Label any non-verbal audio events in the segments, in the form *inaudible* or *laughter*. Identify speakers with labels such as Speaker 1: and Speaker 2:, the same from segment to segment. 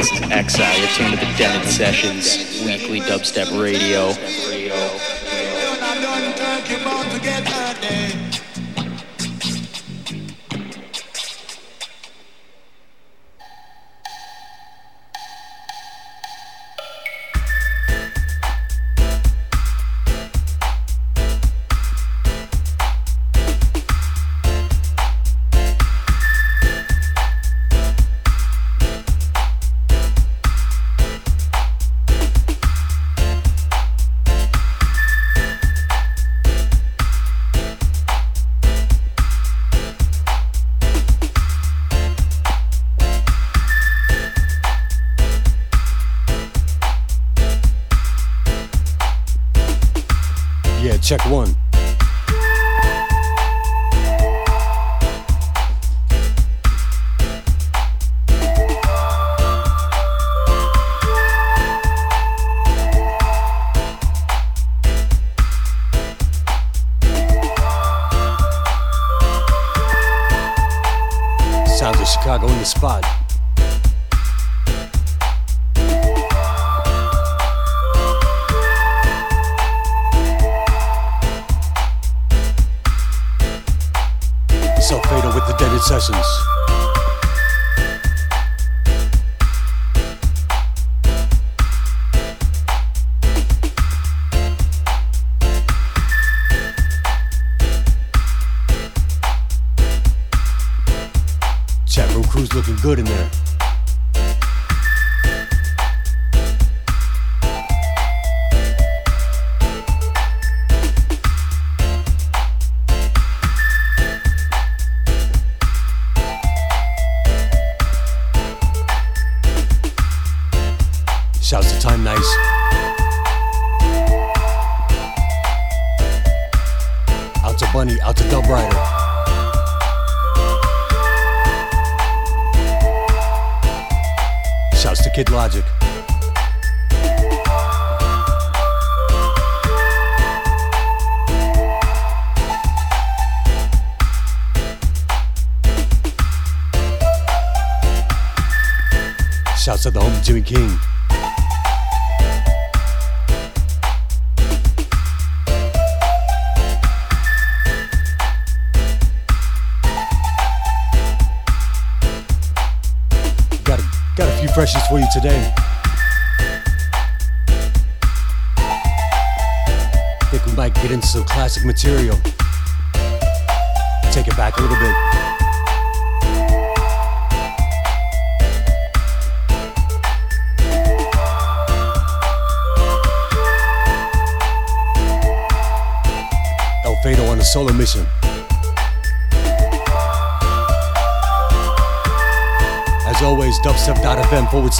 Speaker 1: This is Exile. You're tuned to the Denit Sessions, weekly dubstep radio.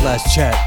Speaker 2: slash chat.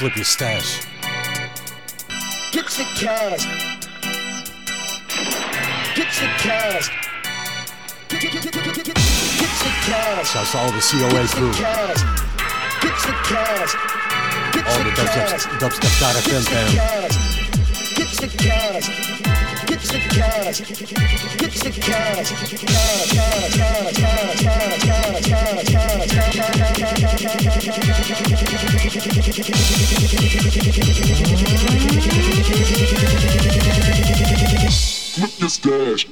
Speaker 1: flip your stash. Get the cash. Get the cash. Get, get, cash. Shouts to all the COA crew. Get the cash. Get all the dubstep.fm fam.
Speaker 3: Get the cash get your cash.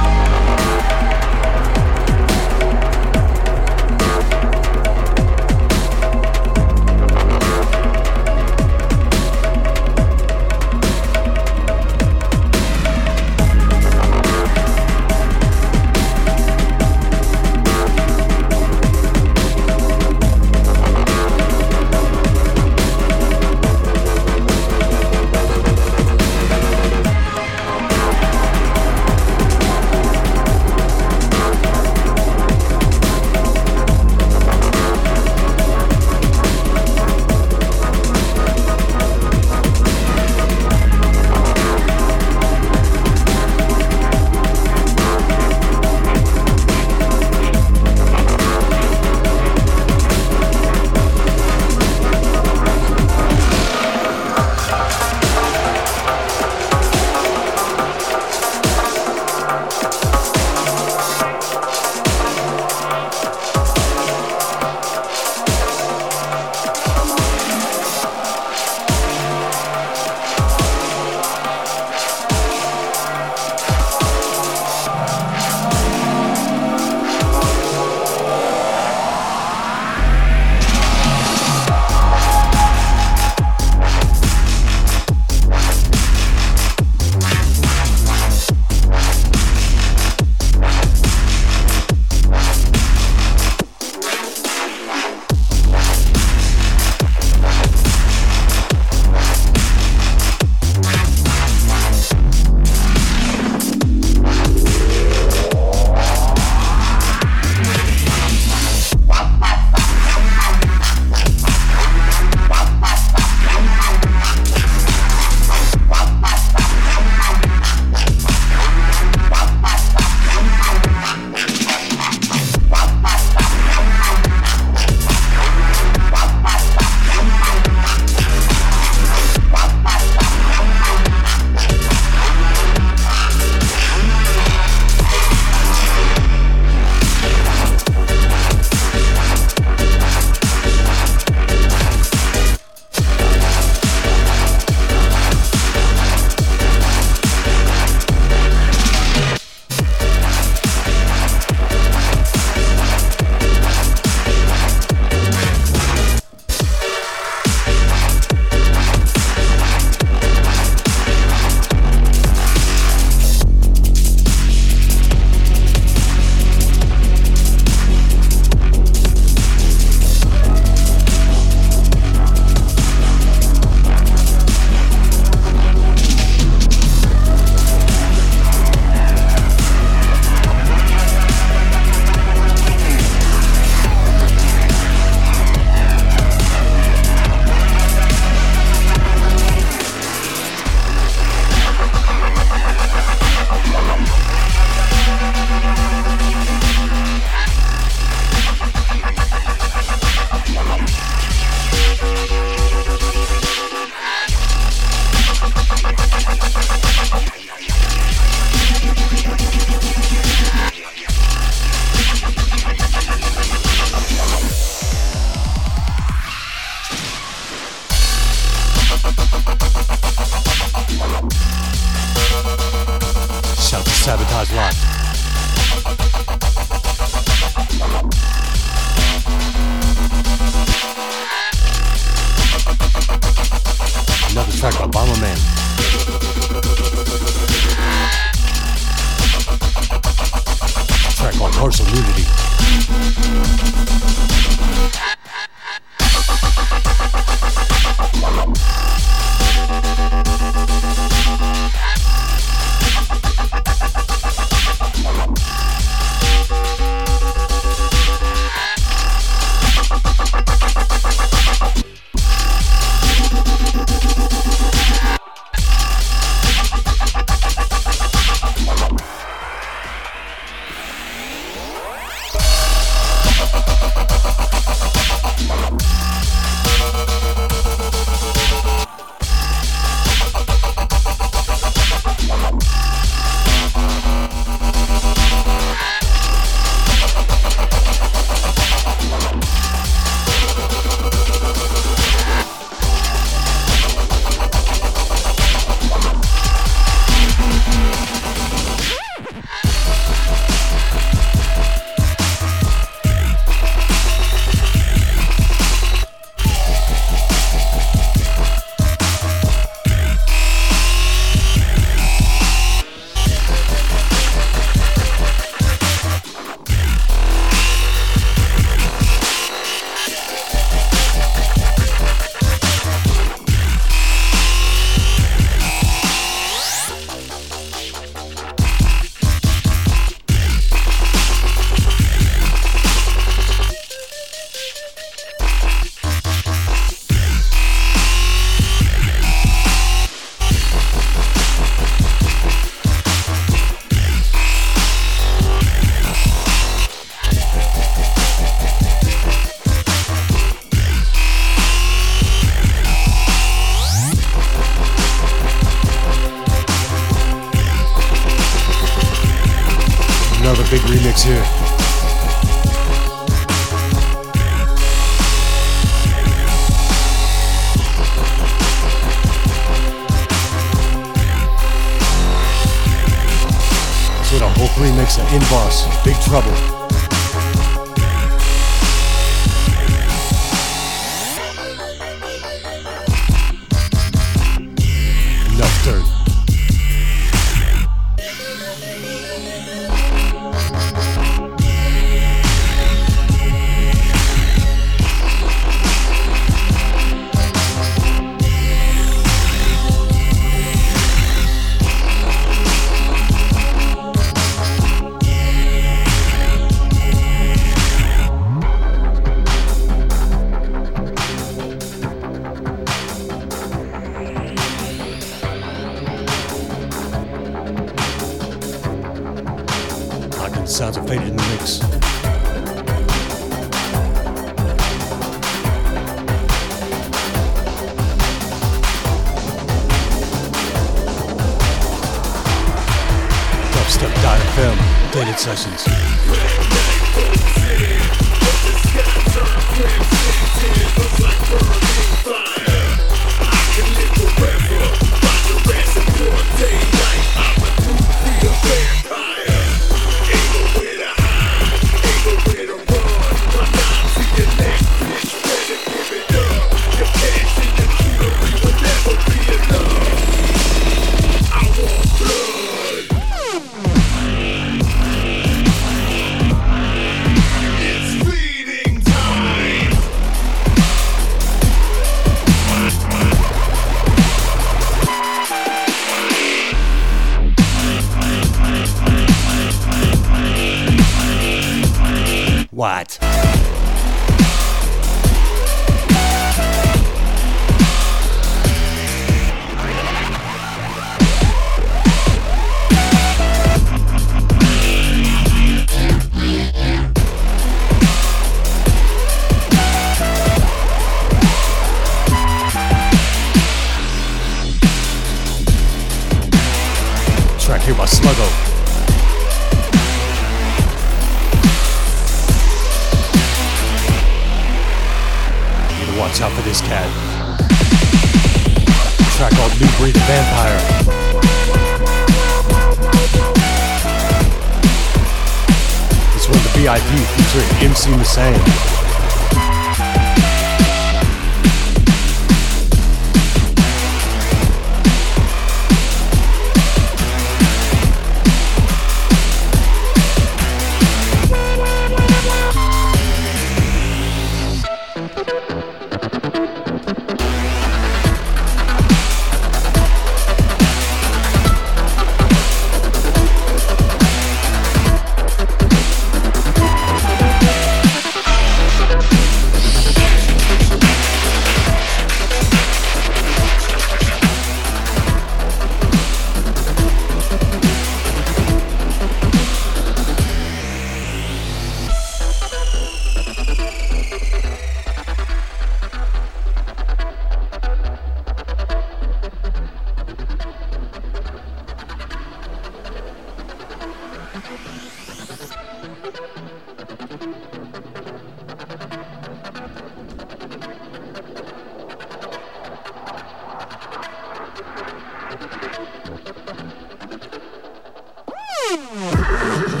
Speaker 3: Música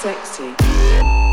Speaker 1: sexy.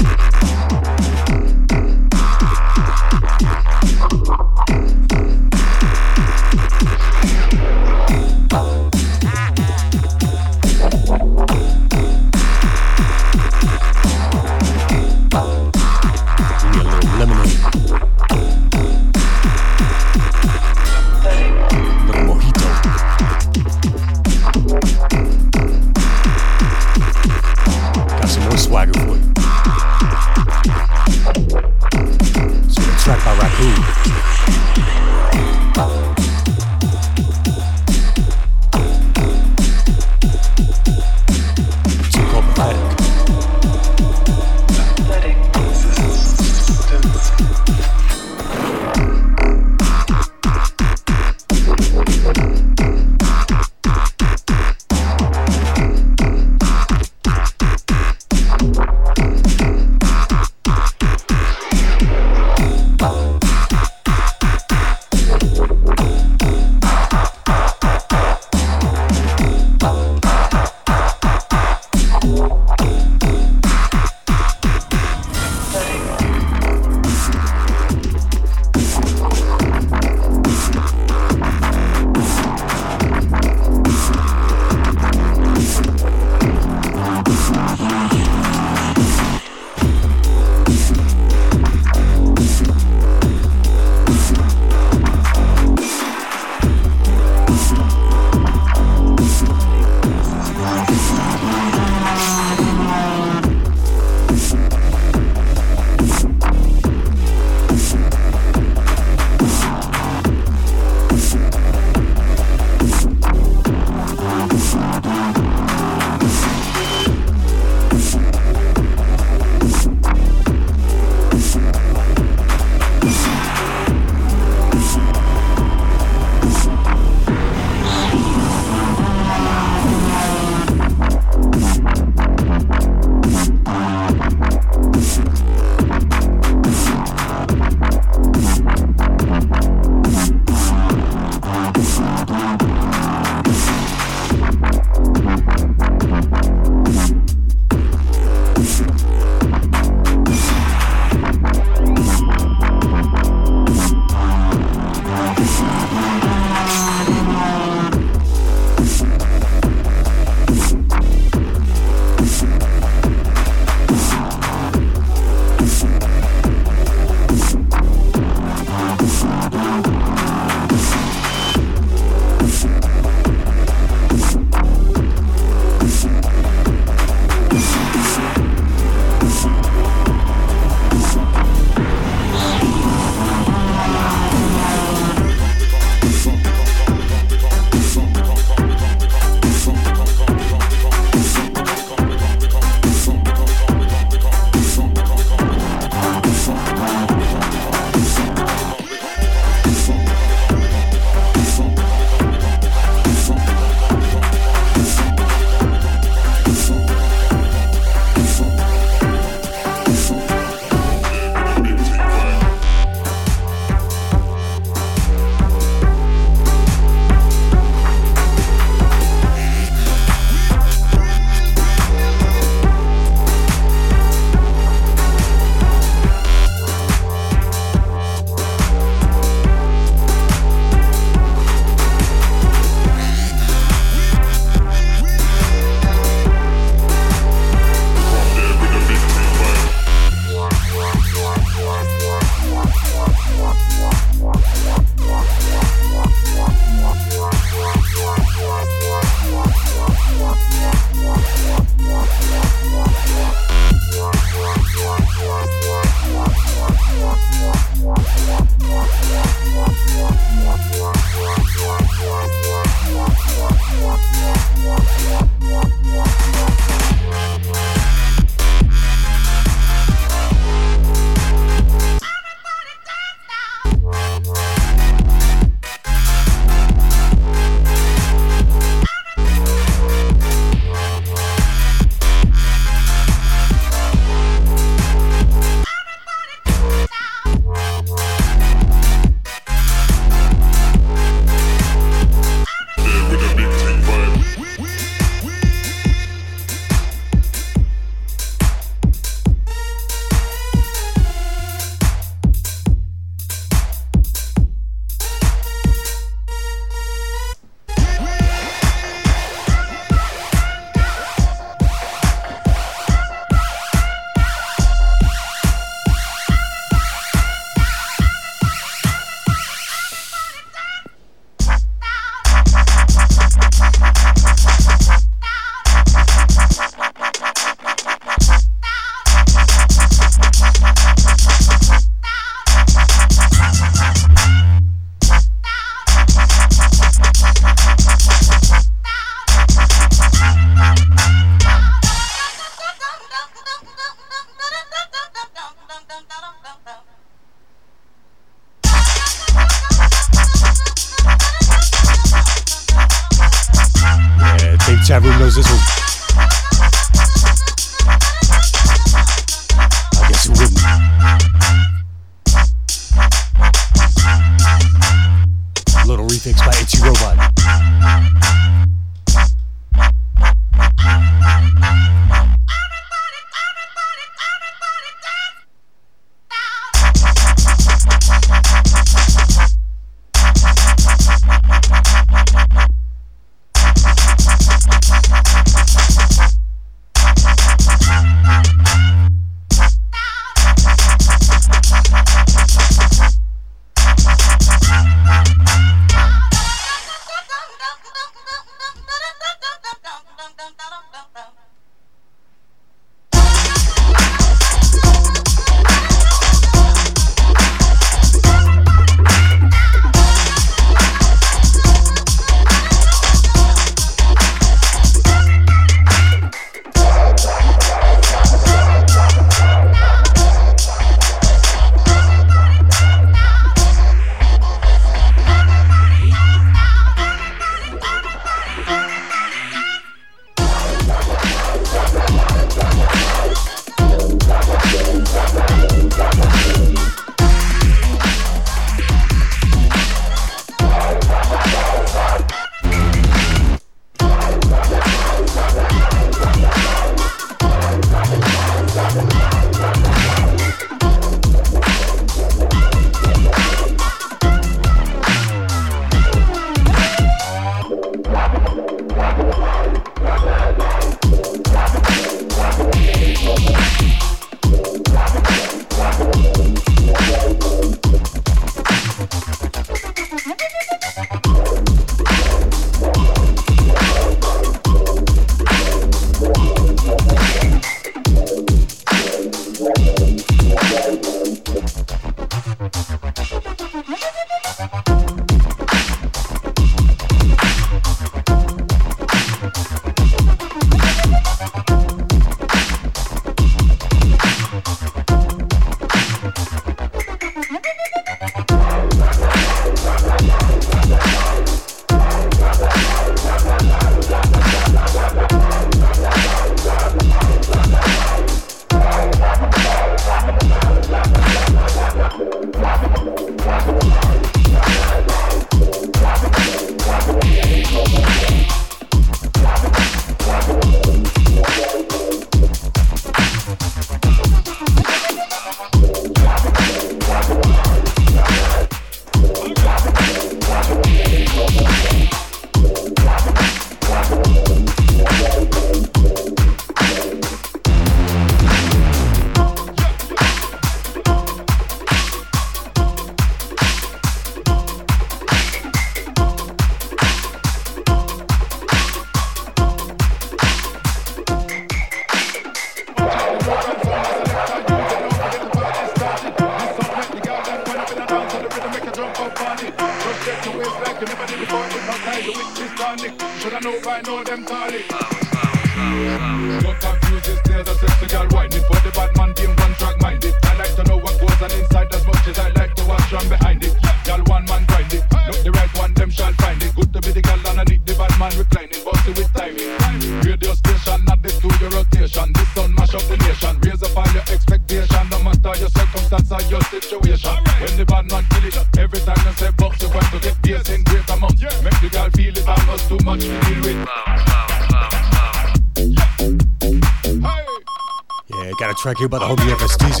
Speaker 1: Got a track here by the homie FSTZ.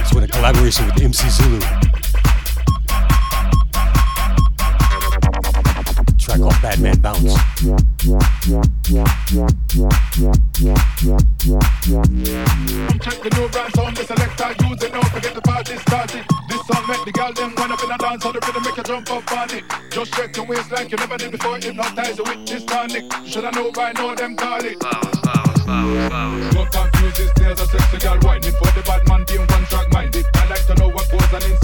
Speaker 1: It's with a collaboration with MC Zulu. Track called Bad Man Bounce.
Speaker 3: Make the girl them run up in a dance, so the rhythm make you jump up on it. Just shake your waist like you never did before, hypnotize you with this tonic. Should I know by now them call it? Don't confuse this, there's a sexy girl whining for the bad man being one track minded. I like to know what goes on inside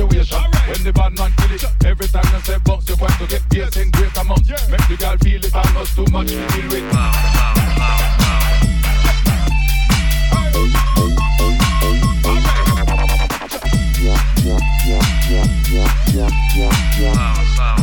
Speaker 3: situation. When the bad man kill it, every time you say box, you want to get bass in great amounts. Make the girl feel it almost too much to deal with.
Speaker 1: Shouts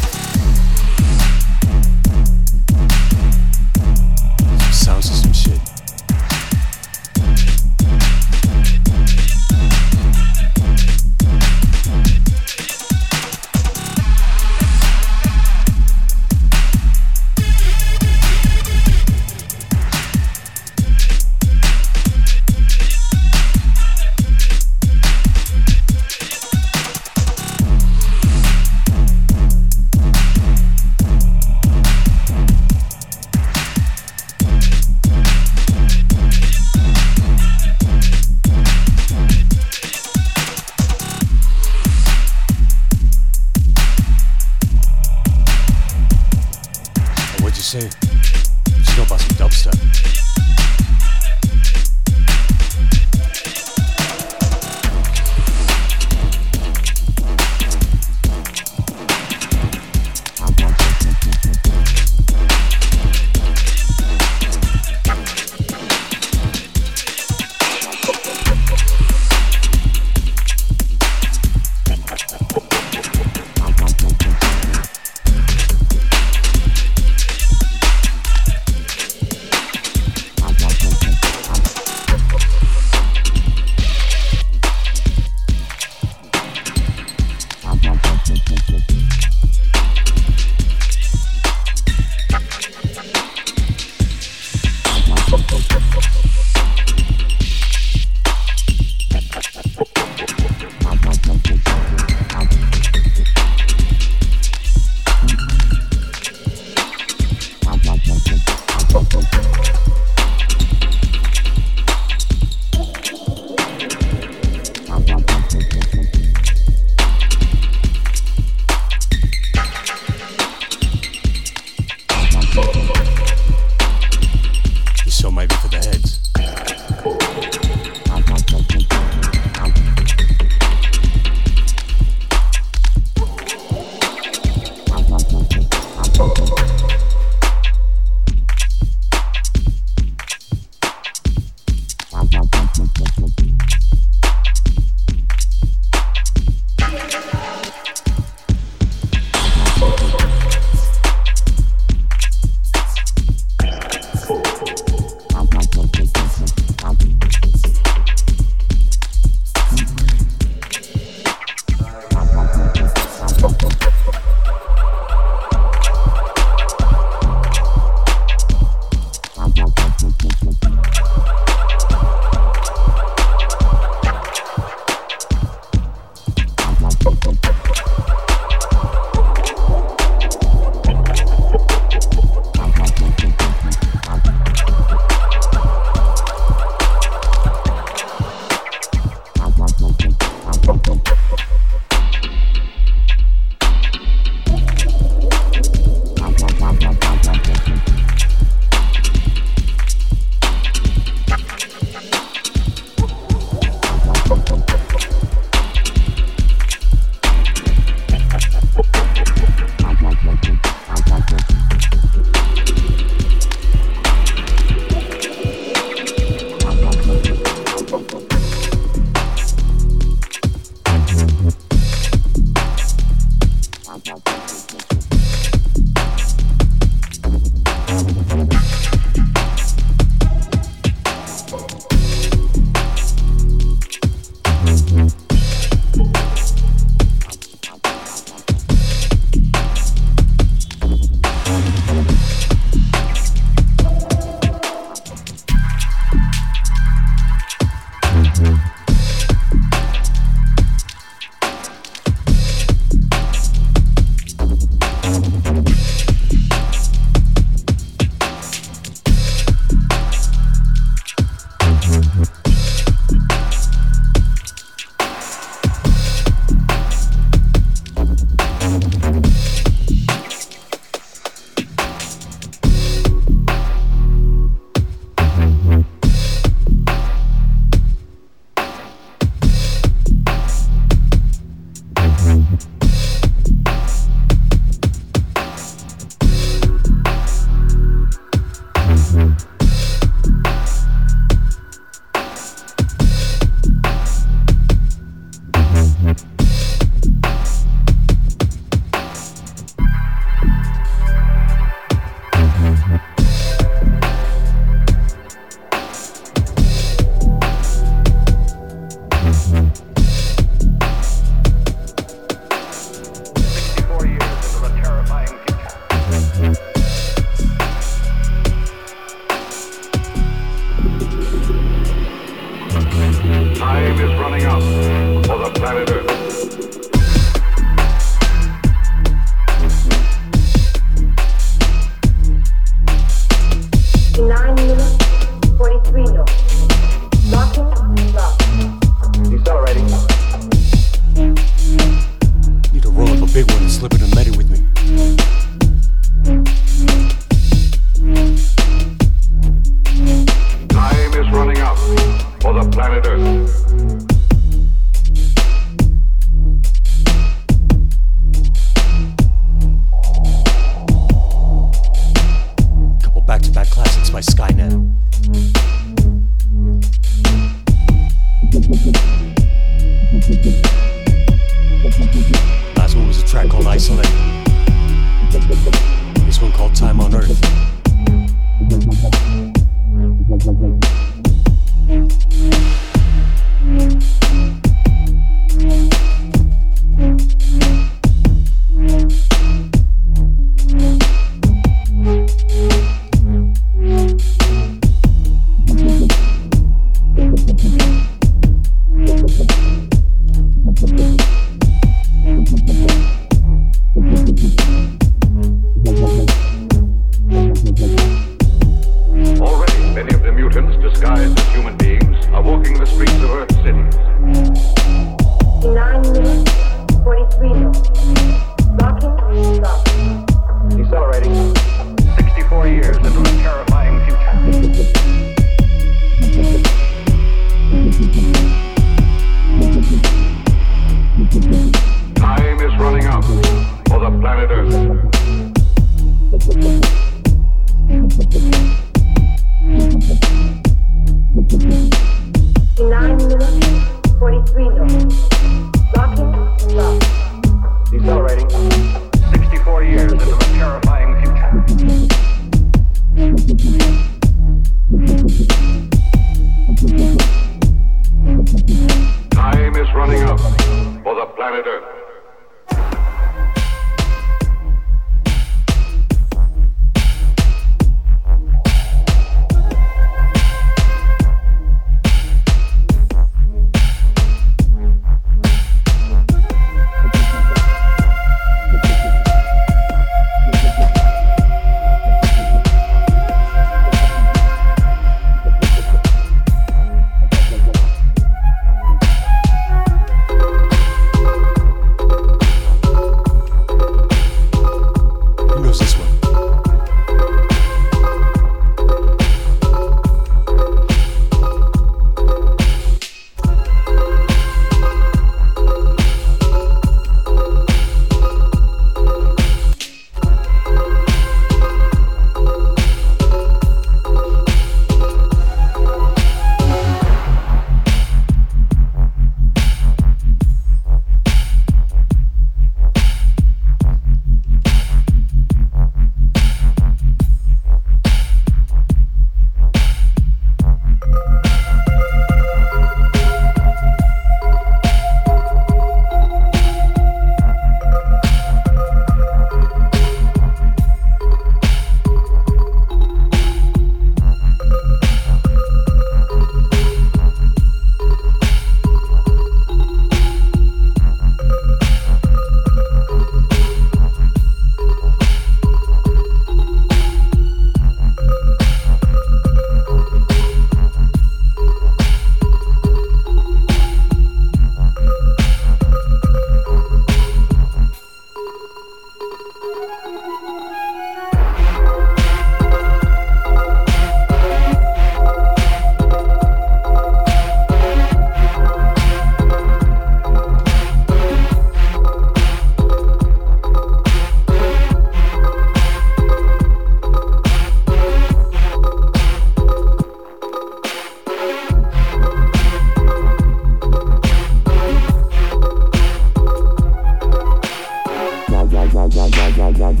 Speaker 4: On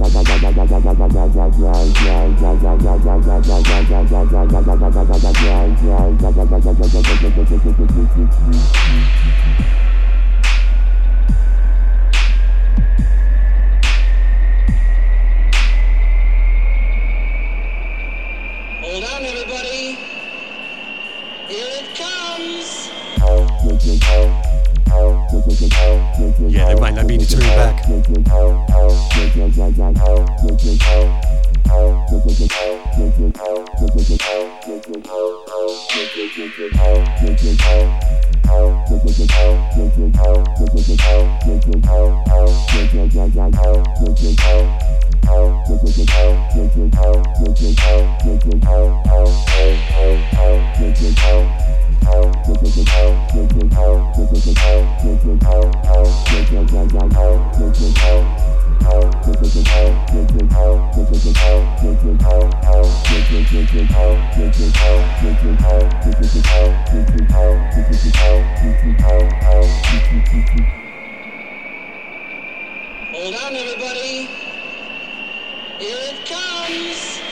Speaker 4: Earth.
Speaker 3: Hold on, everybody. Here it comes. Yeah, they might not be the
Speaker 1: tune back. *laughs* Hold on, everybody.
Speaker 5: Here it
Speaker 1: comes.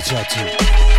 Speaker 1: Rastas in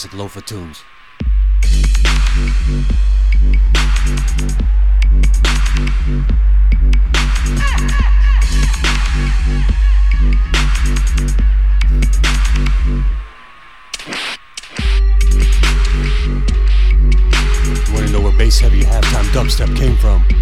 Speaker 1: classic Loefah tunes. You wanna know where bass heavy halftime dubstep came from?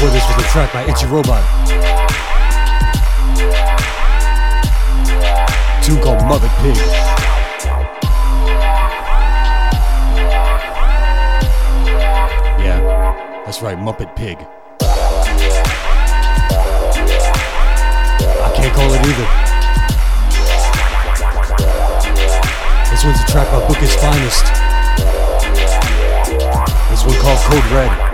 Speaker 1: before this was a
Speaker 6: track by Itchy Robot. Two called Mother Pig. That's right, Muppet Pig. I
Speaker 7: can't call it either. This
Speaker 1: one's a track by Book Finest. This
Speaker 8: one
Speaker 9: called Code Red.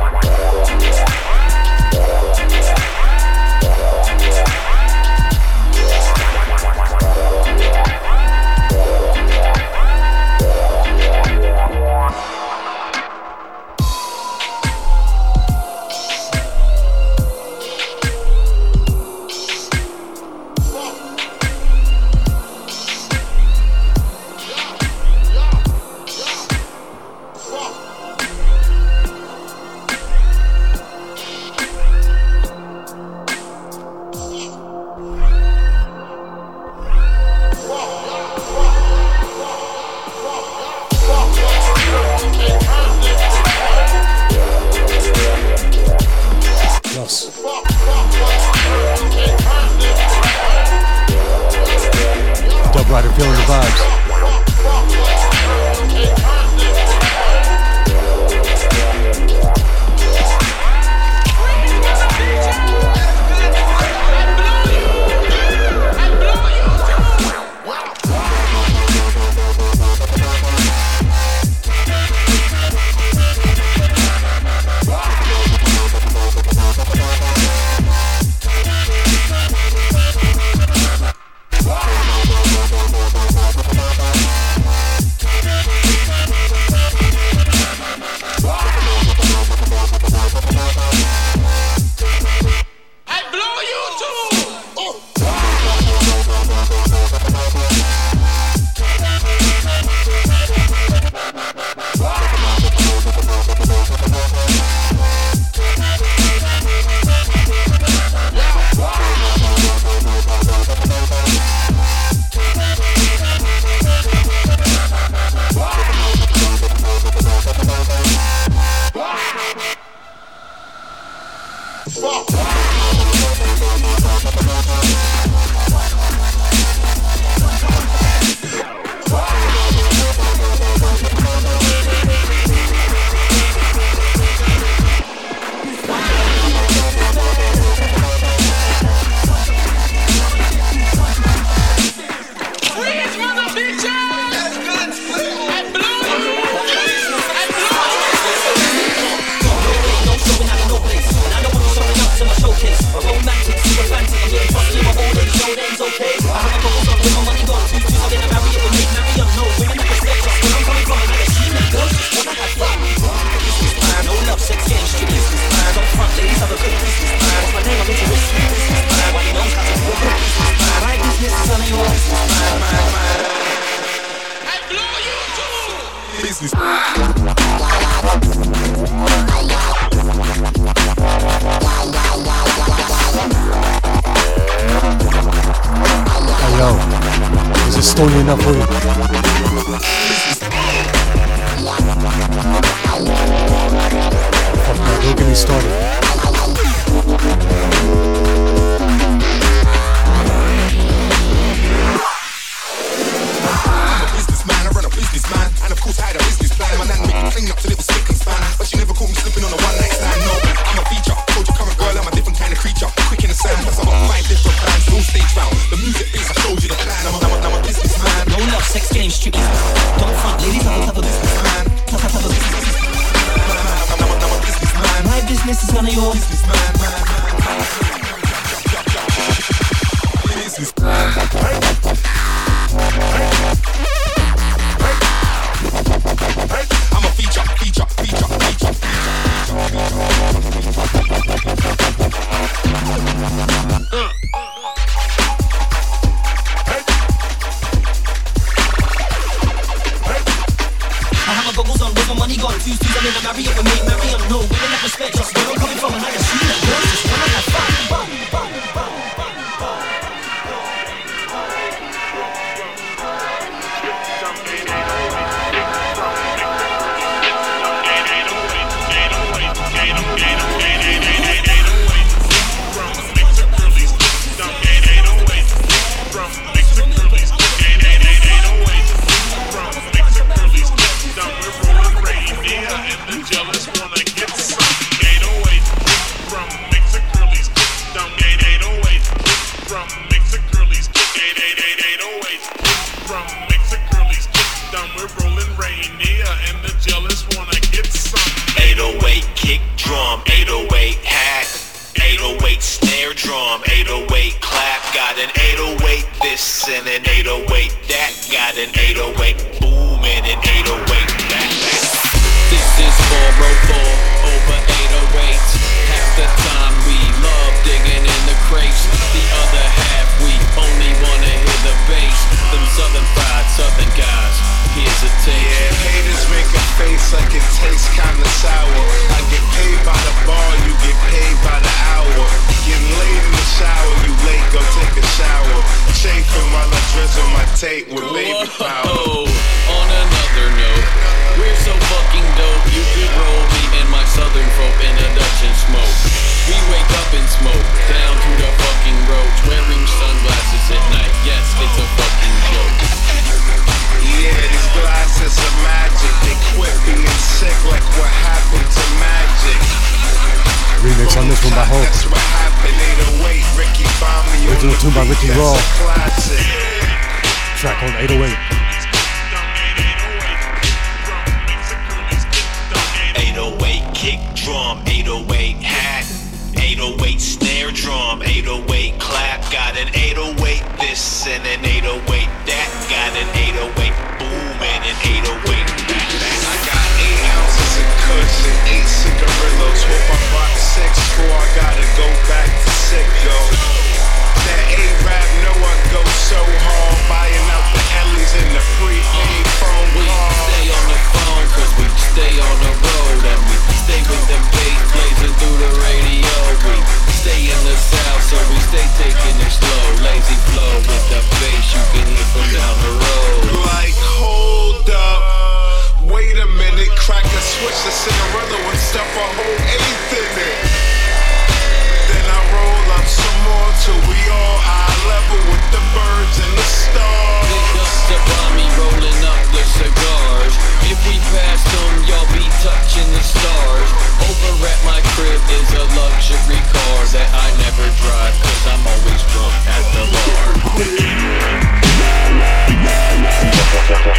Speaker 9: sick like what happened to magic.
Speaker 1: Remix on this one by Hope.
Speaker 9: That's what happened, 808, Ricky Bomby.
Speaker 1: Original tune by Ricky Raw. Track called 808.
Speaker 10: 808. kick drum, 808 hat, 808 snare drum, 808 clap, got an 808 this and an 808 that, got an 808 boom and an 808 trip,
Speaker 9: I bought six, four, I gotta go back to sick though. That A-Rap know I go so hard, buying out the alleys in the prepaid phone
Speaker 6: We stay on the phone, cause we stay on the road, and we stay with them bass blazing through the radio. We stay in the south, so we stay taking it slow. Lazy flow with the bass
Speaker 11: you can hear from down the road. Like, hold up, wait a minute, crack a switch to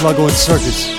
Speaker 12: Sluggo and Circus.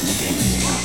Speaker 7: And the game is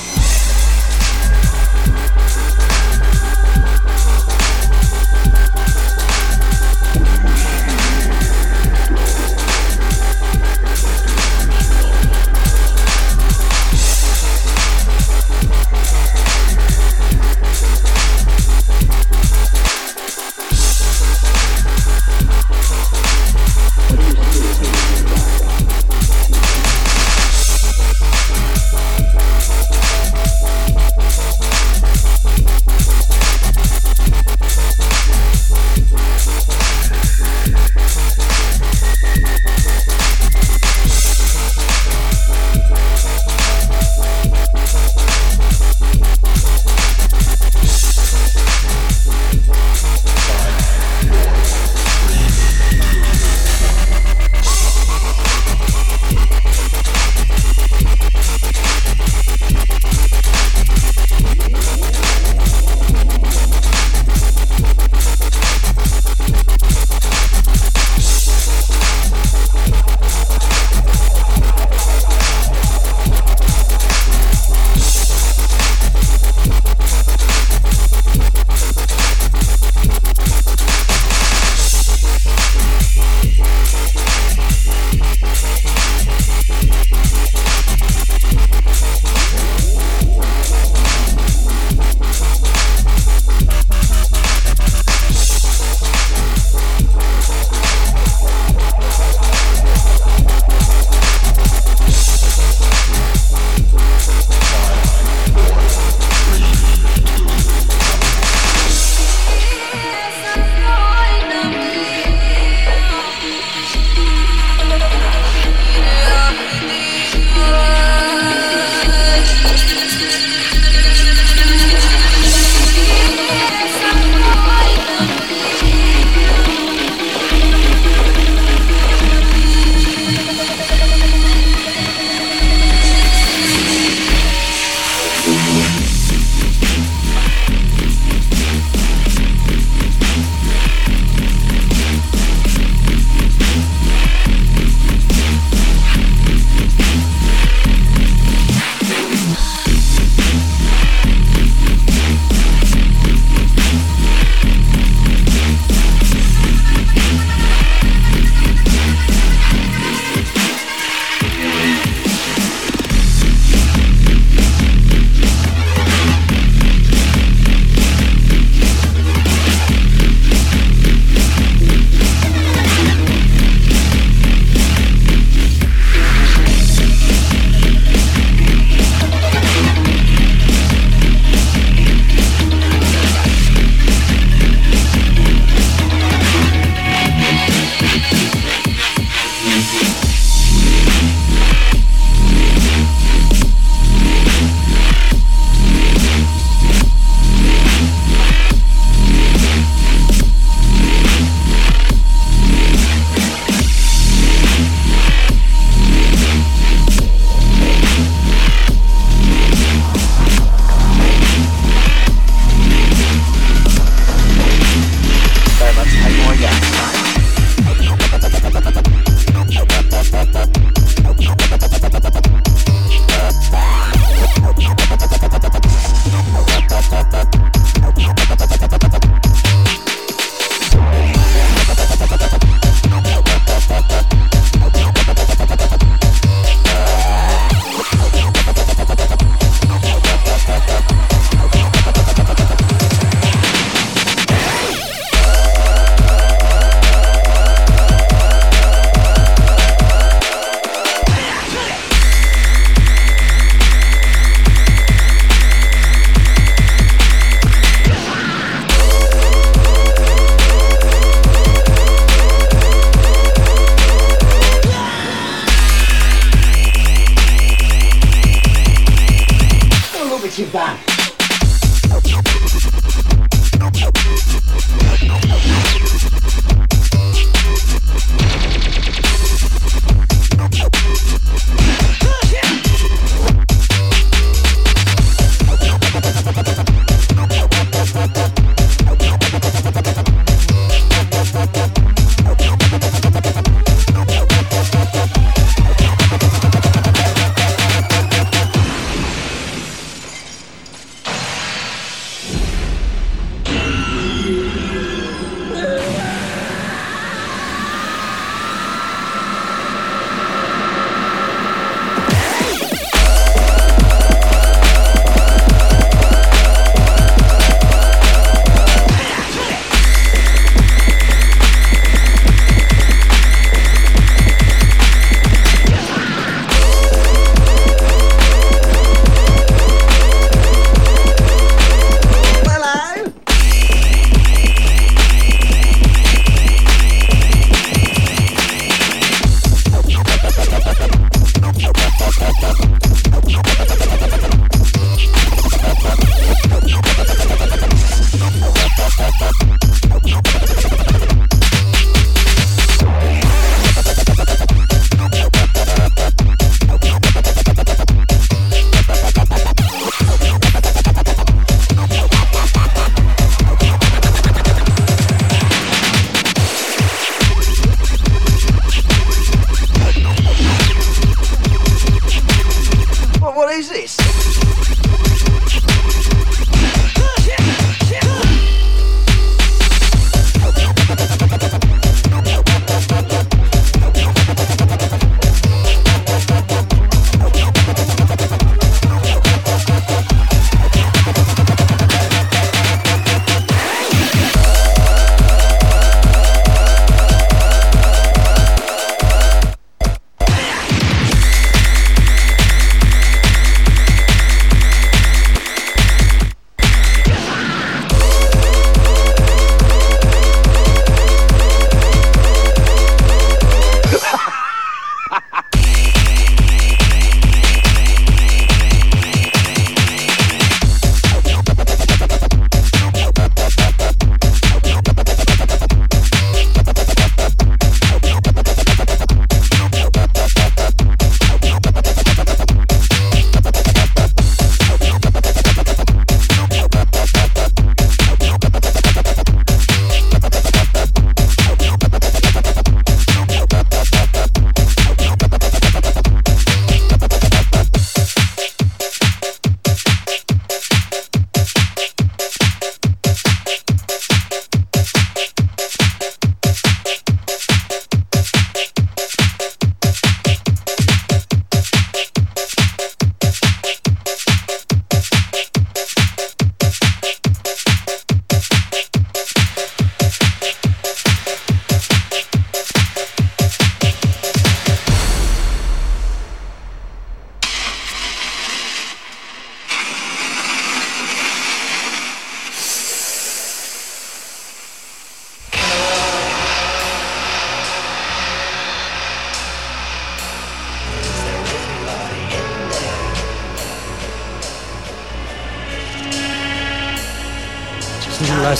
Speaker 7: ちょっと待っ
Speaker 1: て。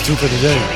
Speaker 1: Two for the day.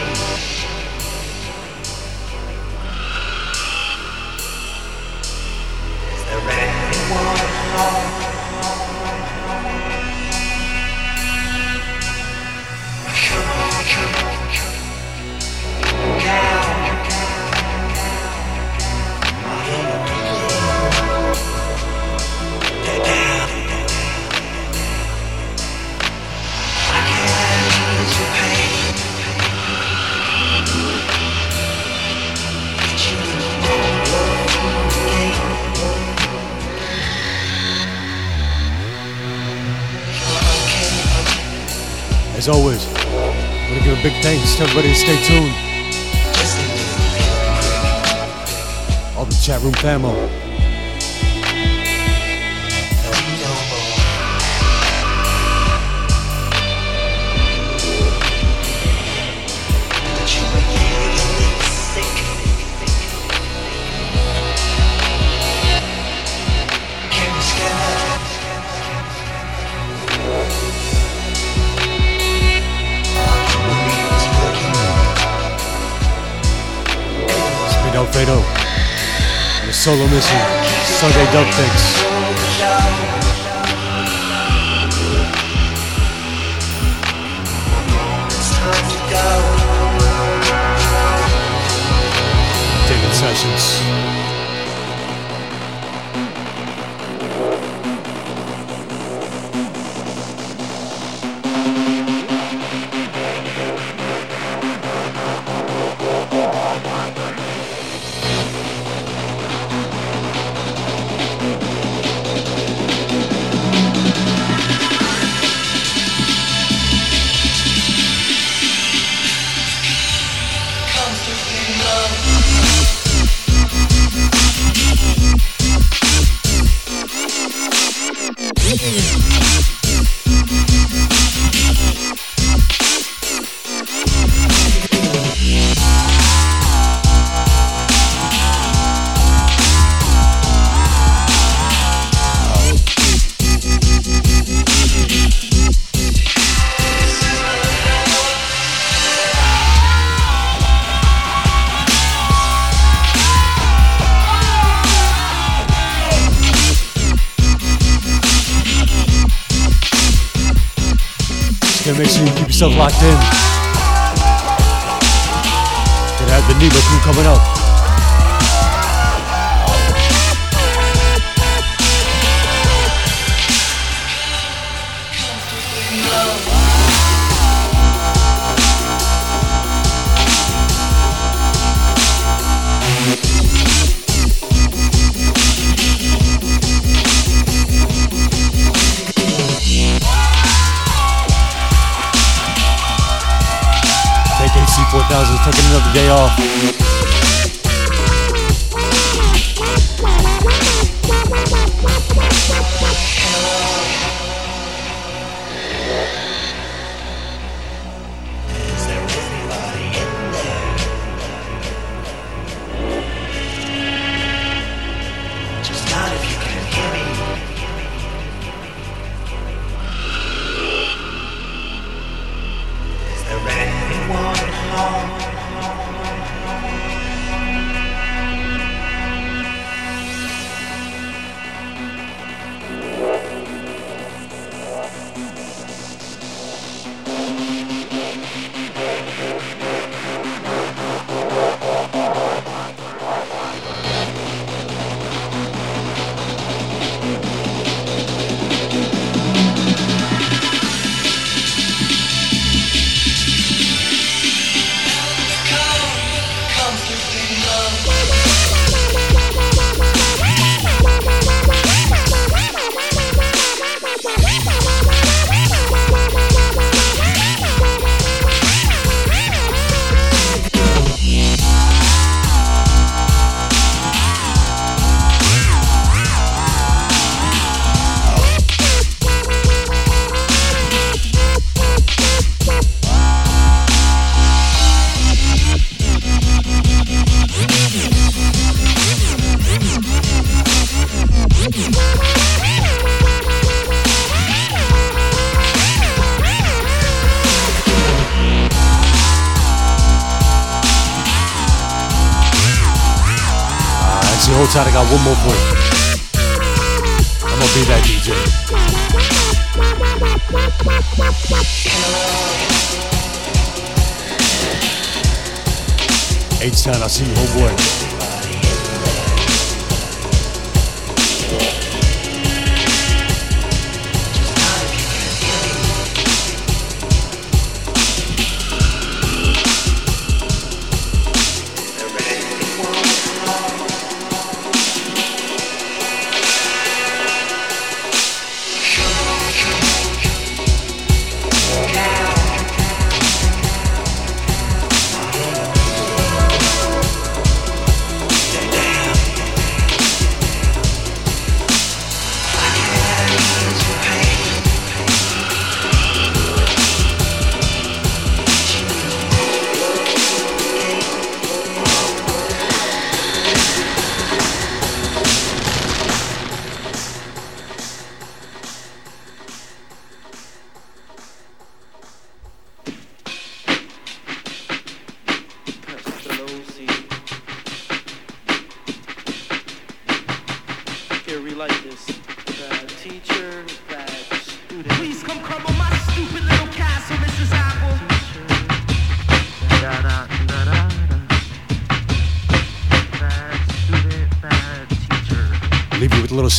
Speaker 1: Everybody stay tuned. Tight, I got one more you. I'm gonna be that DJ. H-Town, I see you, homeboy.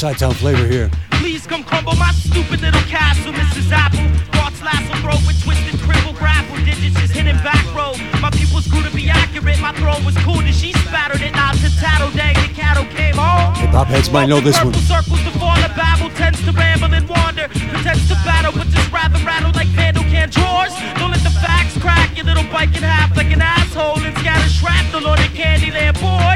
Speaker 1: Chi-Town flavor here.
Speaker 13: Please come crumble my stupid little castle, Mrs. Apple. Thoughts lasso throat with twisted cripple grapple. Digits just hitting back row. My pupils grew to be accurate. My throne was cool and she spattered it. Not to tattle, dang, the cattle came home.
Speaker 1: Hip hop heads might know this one.
Speaker 13: Circles to fall, babble tends to ramble and wander. Pretends to battle, but just rather rattle like vandal can drawers. Don't let the facts crack your little bike in half like an asshole and scatter shrapnel on the Candyland board.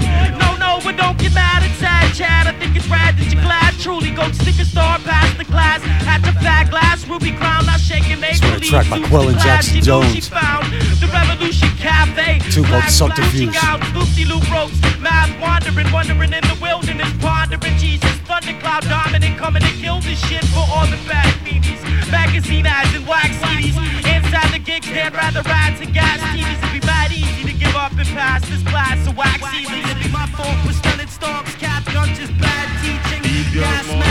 Speaker 13: It's rad that you glad truly go stick a star past the class. Had to fat glass, ruby crown, not shaking make believe.
Speaker 1: track by Quellen Jackson Jones.
Speaker 13: The Revolution Cafe.
Speaker 1: Two called Subterfuge.
Speaker 13: Loop ropes, math wandering, wandering in the wilderness, pondering Jesus. Thundercloud dominant, coming to kill this shit for all the bad meanies. Magazine ads and wax CDs. Inside the gigs, they'd rather and gas TVs. It'd be mad easy to give up and pass this class of wax CDs. It'd be my fault for stunning stalks, cap guns, just bad teaching.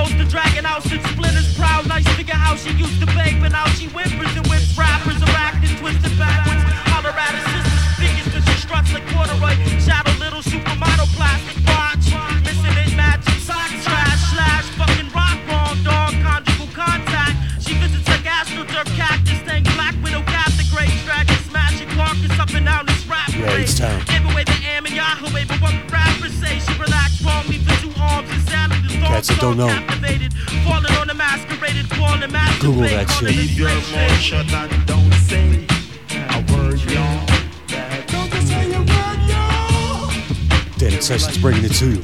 Speaker 1: close to
Speaker 13: dragging out since splinters proud. Nice figure how she used to beg, but now she whimpers and whips rappers are acting twisted backwards. Holler at her sister's fingers cause she struts like corduroy. Shadow little supermodel plastic watch. Missing his matching sock trash slash fucking rock wrong dog conjugal contact. She visits like astroturf cactus thing black widow cap the great dragon smashing carcass up and down this rap.
Speaker 1: Yeah, it's time.
Speaker 13: Gave away the am and Yahoo, but what rappers say she relaxed wrongly for two arms and saddled the dog.
Speaker 1: Cats that don't know. Google that shit.
Speaker 9: Keep your mouth shut and don't say a word, y'all.
Speaker 5: Don't just say a word, yo.
Speaker 1: Dated Sessions bringing it to you.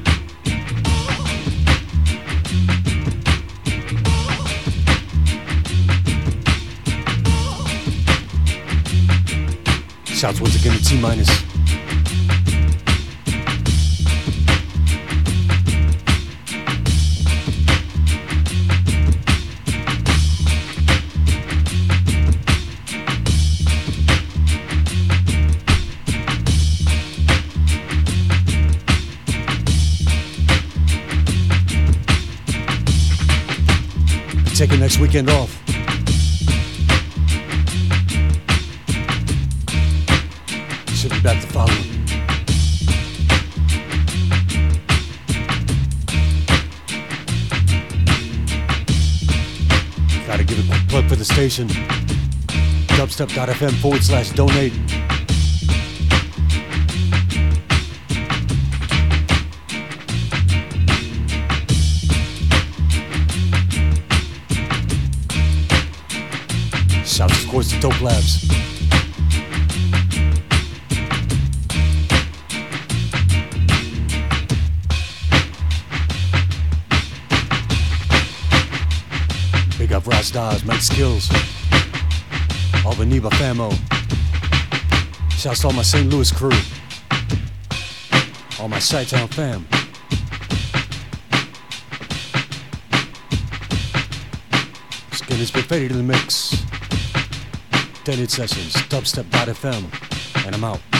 Speaker 1: Shouts once again to T minus. Weekend off. Should be back the following. Gotta give a quick plug for the station. Dubstep.fm forward slash donate. towards the Dope Labs. Big up Rastas, Stars, Mike Skills, all the Neva Famo. Shouts to all my St. Louis crew, all my Chi-Town fam. Skin has been faded in the mix. Daily sessions, dubstep.fm, and I'm out.